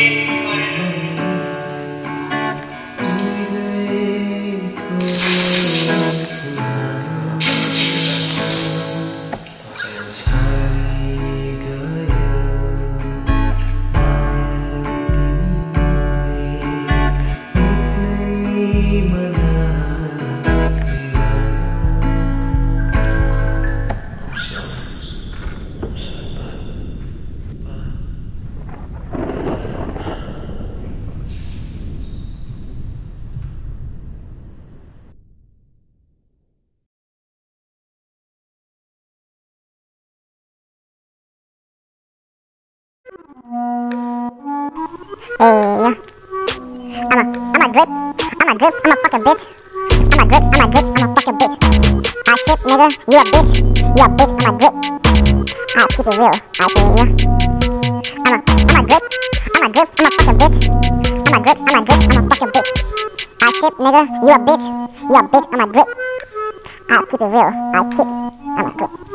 Thank you. Hey, I'm a, I'm a grip, I'm a grip, I'm a fucking bitch. I'm a grip, I'm a grip, I'm a fucking bitch. I sip, nigga, you a bitch, you a bitch, I'm a grip. I keep it real, I feel ya. I'm a, I'm a grip, I'm a grip, I'm a fucking bitch. I'm a grip, I'm a grip, I'm a fucking bitch. I sip, nigga, you a bitch, you a bitch, I'm a grip. I keep it real, I keep, I'm a grip.